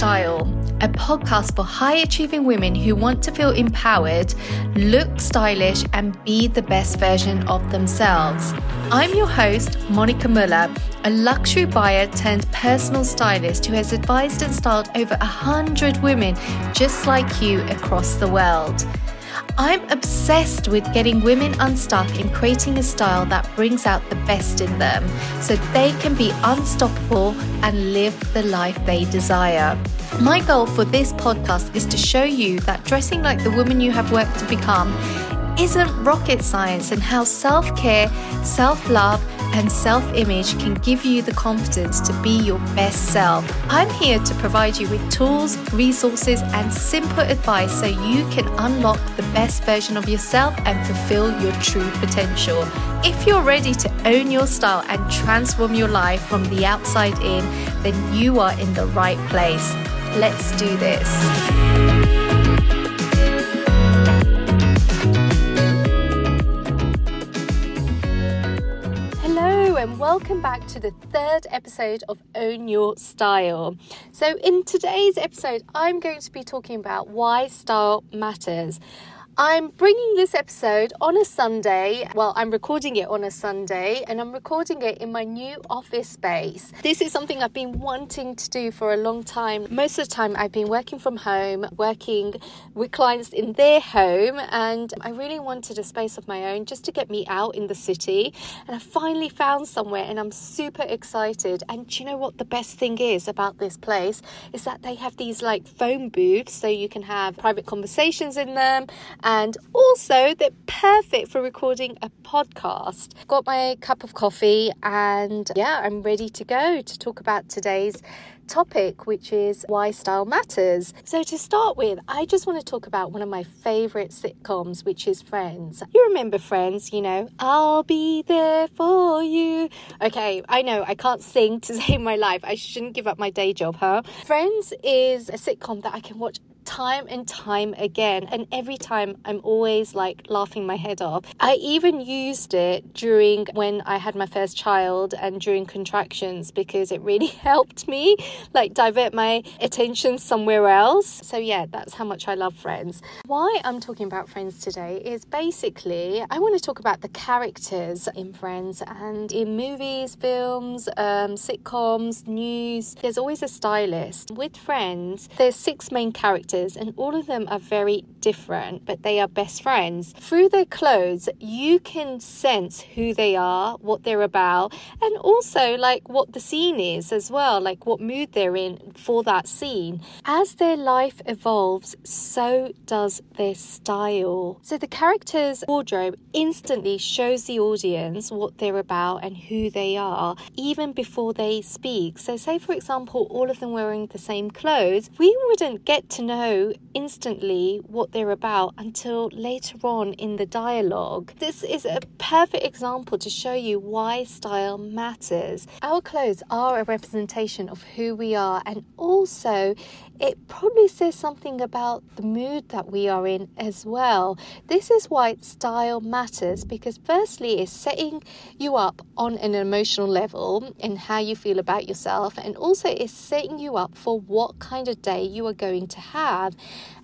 Style, a podcast for high achieving women who want to feel empowered, look stylish, and be the best version of themselves. I'm your host, Monica Muller, a luxury buyer turned personal stylist who has advised and styled over a hundred women just like you across the world. I'm obsessed with getting women unstuck and creating a style that brings out the best in them so they can be unstoppable and live the life they desire. My goal for this podcast is to show you that dressing like the woman you have worked to become isn't rocket science and how self care, self love, and self image can give you the confidence to be your best self. I'm here to provide you with tools, resources, and simple advice so you can unlock the best version of yourself and fulfill your true potential. If you're ready to own your style and transform your life from the outside in, then you are in the right place. Let's do this. Welcome back to the third episode of Own Your Style. So, in today's episode, I'm going to be talking about why style matters. I'm bringing this episode on a Sunday. Well, I'm recording it on a Sunday and I'm recording it in my new office space. This is something I've been wanting to do for a long time. Most of the time, I've been working from home, working with clients in their home, and I really wanted a space of my own just to get me out in the city. And I finally found somewhere and I'm super excited. And you know what the best thing is about this place? Is that they have these like phone booths so you can have private conversations in them and also they're perfect for recording a podcast. Got my cup of coffee, and yeah, I'm ready to go to talk about today's topic, which is why style matters. So, to start with, I just want to talk about one of my favorite sitcoms, which is Friends. You remember Friends, you know, I'll be there for you. Okay, I know I can't sing to save my life. I shouldn't give up my day job, huh? Friends is a sitcom that I can watch time and time again. And every time I'm always like laughing my head off. I even used it during when I had my first child and during contractions because it really helped me like divert my attention somewhere else. So, yeah, that's how much I love Friends. Why I'm talking about Friends today is basically I want to talk about the characters in Friends and in movies, films, um, sitcoms, news. There's always a stylist. With Friends, there's six main characters characters, and all of them are very different, but they are best friends. Through their clothes, you can sense who they are, what they're about, and also like what the scene is as well, like what mood they're in for that scene. As their life evolves, so does their style. So the character's wardrobe instantly shows the audience what they're about and who they are, even before they speak. So, say for example, all of them wearing the same clothes, we wouldn't get to know instantly what they're about until later on in the dialogue. This is a perfect example to show you why style matters. Our clothes are a representation of who we are, and also it probably says something about the mood that we are in as well. This is why style matters because, firstly, it's setting you up on an emotional level and how you feel about yourself, and also it's setting you up for what kind of day you are going to have.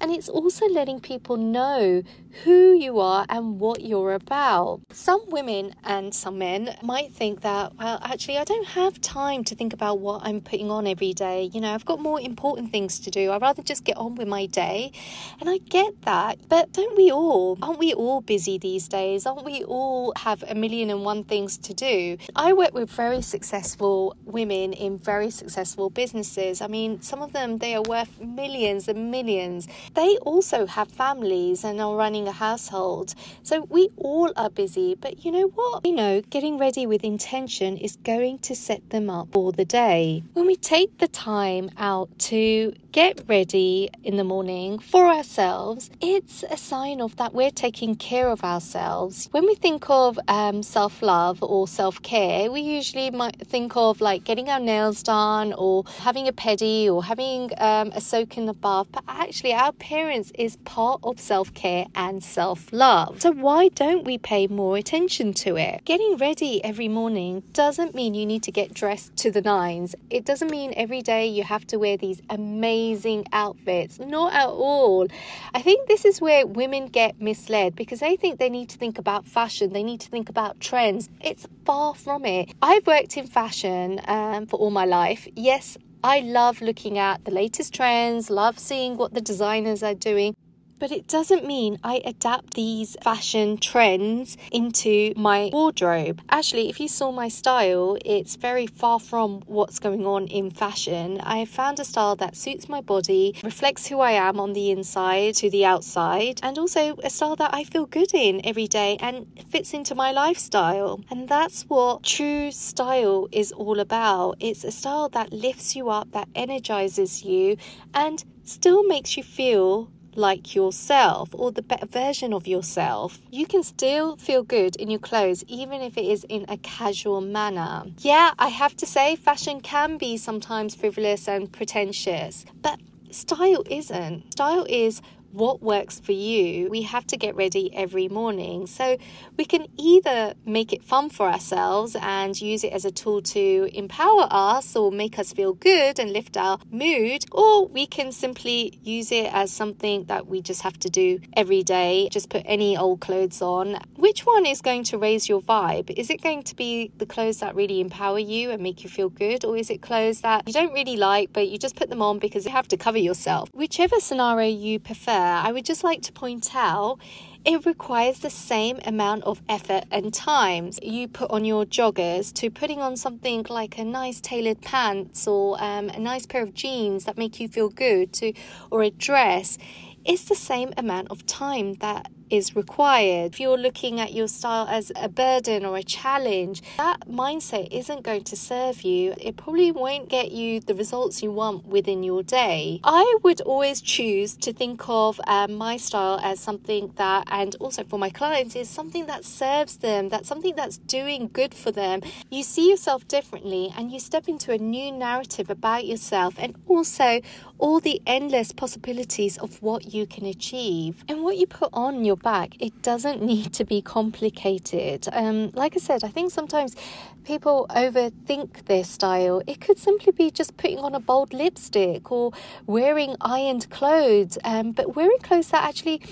And it's also letting people know who you are and what you're about. Some women and some men might think that, well, actually, I don't have time to think about what I'm putting on every day. You know, I've got more important things to do. I'd rather just get on with my day. And I get that. But don't we all? Aren't we all busy these days? Aren't we all have a million and one things to do? I work with very successful women in very successful businesses. I mean, some of them, they are worth millions and millions. They also have families and are running a household. So we all are busy, but you know what? You know, getting ready with intention is going to set them up for the day. When we take the time out to get ready in the morning for ourselves, it's a sign of that we're taking care of ourselves. When we think of um, self love or self care, we usually might think of like getting our nails done or having a pedi or having um, a soak in the bath. But actually, our appearance is part of self care and self love. So, why don't we pay more attention to it? Getting ready every morning doesn't mean you need to get dressed to the nines. It doesn't mean every day you have to wear these amazing amazing outfits. Not at all. I think this is where women get misled because they think they need to think about fashion, they need to think about trends. It's far from it. I've worked in fashion um, for all my life. Yes, I love looking at the latest trends, love seeing what the designers are doing. But it doesn't mean I adapt these fashion trends into my wardrobe. Actually, if you saw my style, it's very far from what's going on in fashion. I have found a style that suits my body, reflects who I am on the inside to the outside, and also a style that I feel good in every day and fits into my lifestyle. And that's what true style is all about. It's a style that lifts you up, that energizes you, and still makes you feel like yourself or the better version of yourself. You can still feel good in your clothes, even if it is in a casual manner. Yeah, I have to say, fashion can be sometimes frivolous and pretentious, but style isn't. Style is what works for you. We have to get ready every morning. So we can either make it fun for ourselves and use it as a tool to empower us or make us feel good and lift our mood, or we can simply use it as something that we just have to do every day. Just put any old clothes on. Which one is going to raise your vibe? Is it going to be the clothes that really empower you and make you feel good, or is it clothes that you don't really like but you just put them on because you have to cover yourself? Whichever scenario you prefer, I would just like to point out it requires the same amount of effort and time you put on your joggers to putting on something like a nice tailored pants or um, a nice pair of jeans that make you feel good to or a dress. It's the same amount of time that is required. If you're looking at your style as a burden or a challenge, that mindset isn't going to serve you. It probably won't get you the results you want within your day. I would always choose to think of um, my style as something that, and also for my clients, is something that serves them, that's something that's doing good for them. You see yourself differently and you step into a new narrative about yourself and also all the endless possibilities of what you can achieve. And what you put on your back, it doesn't need to be complicated. Um, like I said, I think sometimes people overthink their style. It could simply be just putting on a bold lipstick or wearing ironed clothes, um, but wearing clothes that actually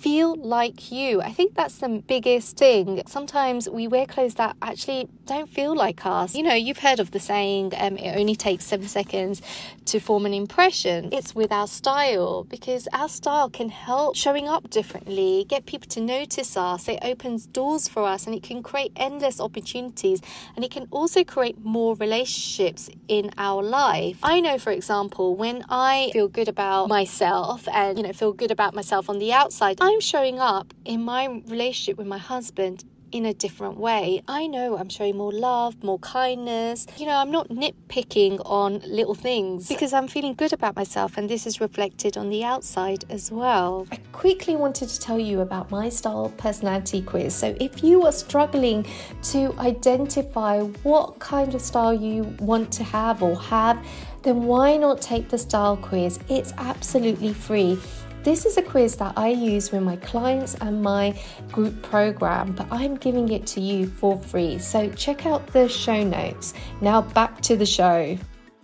feel like you. I think that's the biggest thing. Sometimes we wear clothes that actually don't feel like us. You know, you've heard of the saying, um, it only takes seven seconds to form an impression. It's with our style because our style can help showing up differently, get people to notice us. It opens doors for us and it can create endless opportunities and it can also create more relationships in our life. I know, for example, when I feel good about myself and, you know, feel good about myself on the outside, I'm showing up in my relationship with my husband in a different way. I know I'm showing more love, more kindness. You know, I'm not nitpicking on little things because I'm feeling good about myself, and this is reflected on the outside as well. I quickly wanted to tell you about my style personality quiz. So, if you are struggling to identify what kind of style you want to have or have, then why not take the style quiz? It's absolutely free. This is a quiz that I use with my clients and my group program, but I'm giving it to you for free. So check out the show notes. Now back to the show.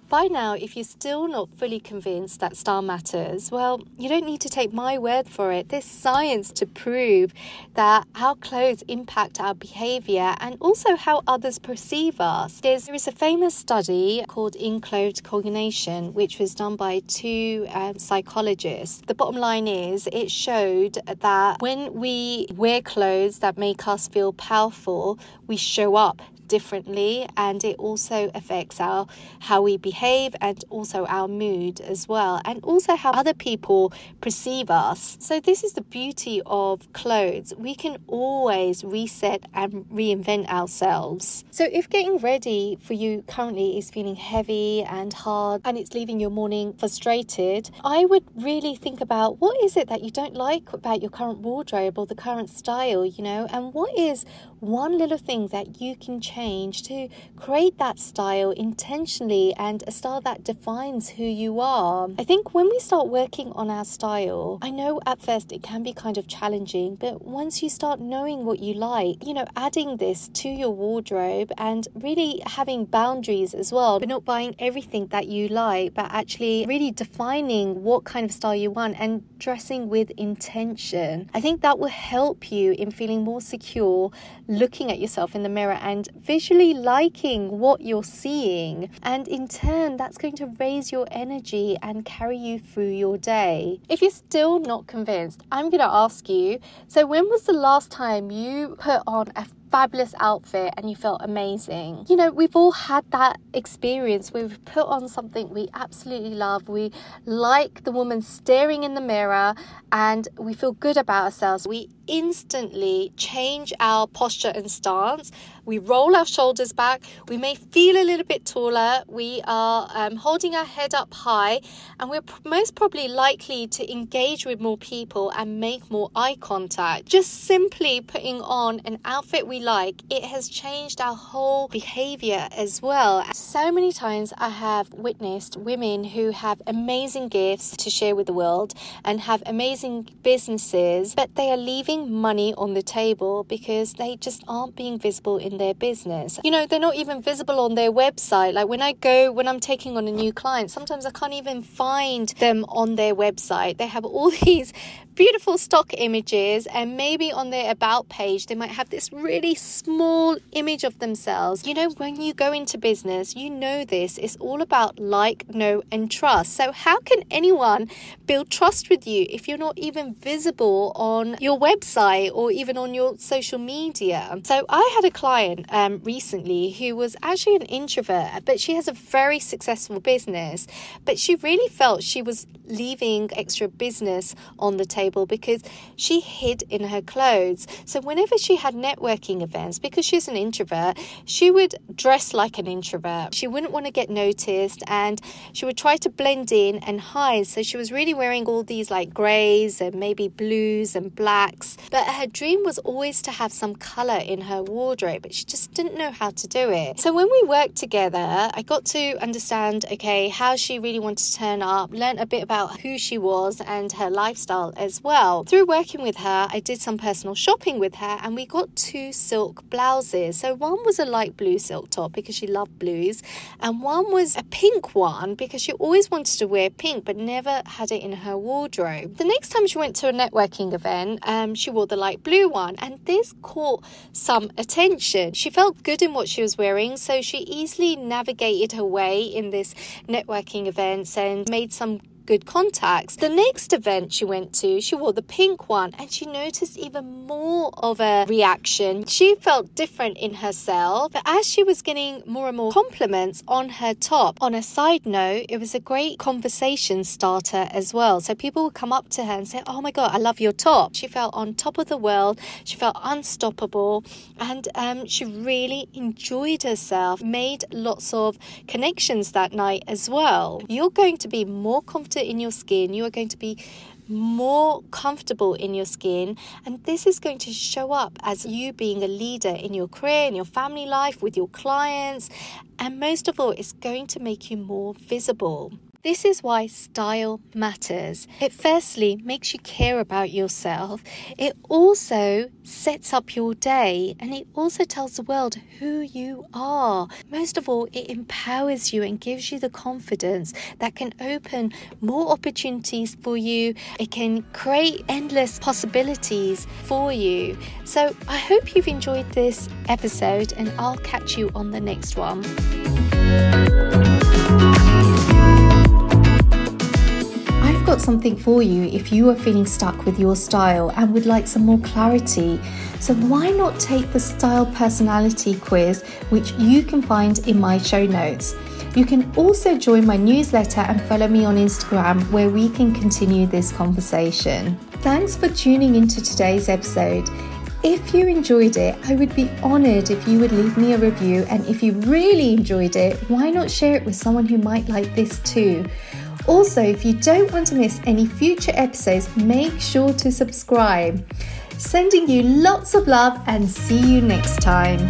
By now, if you're still not fully convinced that style matters, well, you don't need to take my word for it. There's science to prove that our clothes impact our behavior and also how others perceive us. There's, there is a famous study called Enclothed Cognition, which was done by two um, psychologists. The bottom line is it showed that when we wear clothes that make us feel powerful, we show up differently and it also affects our how we behave and also our mood as well and also how other people perceive us. So this is the beauty of clothes. We can always reset and reinvent ourselves. So if getting ready for you currently is feeling heavy and hard and it's leaving your morning frustrated i would really think about what is it that you don't like about your current wardrobe or the current style you know and what is one little thing that you can change change to create that style intentionally and a style that defines who you are. I think when we start working on our style, I know at first it can be kind of challenging, but once you start knowing what you like, you know, adding this to your wardrobe and really having boundaries as well, but not buying everything that you like, but actually really defining what kind of style you want and dressing with intention. I think that will help you in feeling more secure, looking at yourself in the mirror and visually liking what you're seeing. And in turn, that's going to raise your energy and carry you through your day. If you're still not convinced, I'm going to ask you so, when was the last time you put on a fabulous outfit and you felt amazing. You know, we've all had that experience we've put on something we absolutely love. We like the woman staring in the mirror and we feel good about ourselves. We instantly change our posture and stance. We roll our shoulders back. We may feel a little bit taller. We are um, holding our head up high, and we're most probably likely to engage with more people and make more eye contact. Just simply putting on an outfit we like, it has changed our whole behavior as well. So many times I have witnessed women who have amazing gifts to share with the world and have amazing businesses, but they are leaving money on the table because they just aren't being visible in their business. You know, they're not even visible on their website. Like when I go, when I'm taking on a new client, sometimes I can't even find them on their website. They have all these beautiful stock images and maybe on their about page they might have this really small image of themselves. You know when you go into business you know this it's all about like know and trust. So how can anyone build trust with you if you're not even visible on your website or even on your social media? So i had a client um, recently who was actually an introvert but she has a very successful business. But she really felt she was leaving extra business on the table table because she hid in her clothes. So whenever she had networking events, because she's an introvert, she would dress like an introvert. She wouldn't want to get noticed and she would try to blend in and hide. So she was really wearing all these like greys and maybe blues and blacks. But her dream was always to have some color in her wardrobe, but she just didn't know how to do it. So when we worked together, I got to understand okay, how she really wanted to turn up, learn a bit about who she was and her lifestyle as as well. Through working with her, I did some personal shopping with her and we got two silk blouses. So one was a light blue silk top because she loved blues, and one was a pink one because she always wanted to wear pink but never had it in her wardrobe. The next time she went to a networking event, um, she wore the light blue one, and this caught some attention. She felt good in what she was wearing, so she easily navigated her way in this networking events and made some good contacts. The next event she went to, she wore the pink one and she noticed even more of a reaction. She felt different in herself, but as she was getting more and more compliments on her top, on a side note, it was a great conversation starter as well. So people would come up to her and say, Oh my God, I love your top. She felt on top of the world, she felt unstoppable, and um, she really enjoyed herself, made lots of connections that night as well. You're going to be more confident in your skin, you are going to be more comfortable in your skin and this is going to show up as you being a leader in your career in your family life with your clients and most of all it's going to make you more visible this is why style matters. It firstly makes you care about yourself. It also sets up your day and it also tells the world who you are. Most of all, it empowers you and gives you the confidence that can open more opportunities for you. It can create endless possibilities for you. So I hope you've enjoyed this episode and I'll catch you on the next one. Got something for you if you are feeling stuck with your style and would like some more clarity. So, why not take the Style Personality Quiz, which you can find in my show notes? You can also join my newsletter and follow me on Instagram where we can continue this conversation. Thanks for tuning into today's episode. If you enjoyed it, I would be honored if you would leave me a review. And if you really enjoyed it, why not share it with someone who might like this too? Also, if you don't want to miss any future episodes, make sure to subscribe. Sending you lots of love and see you next time.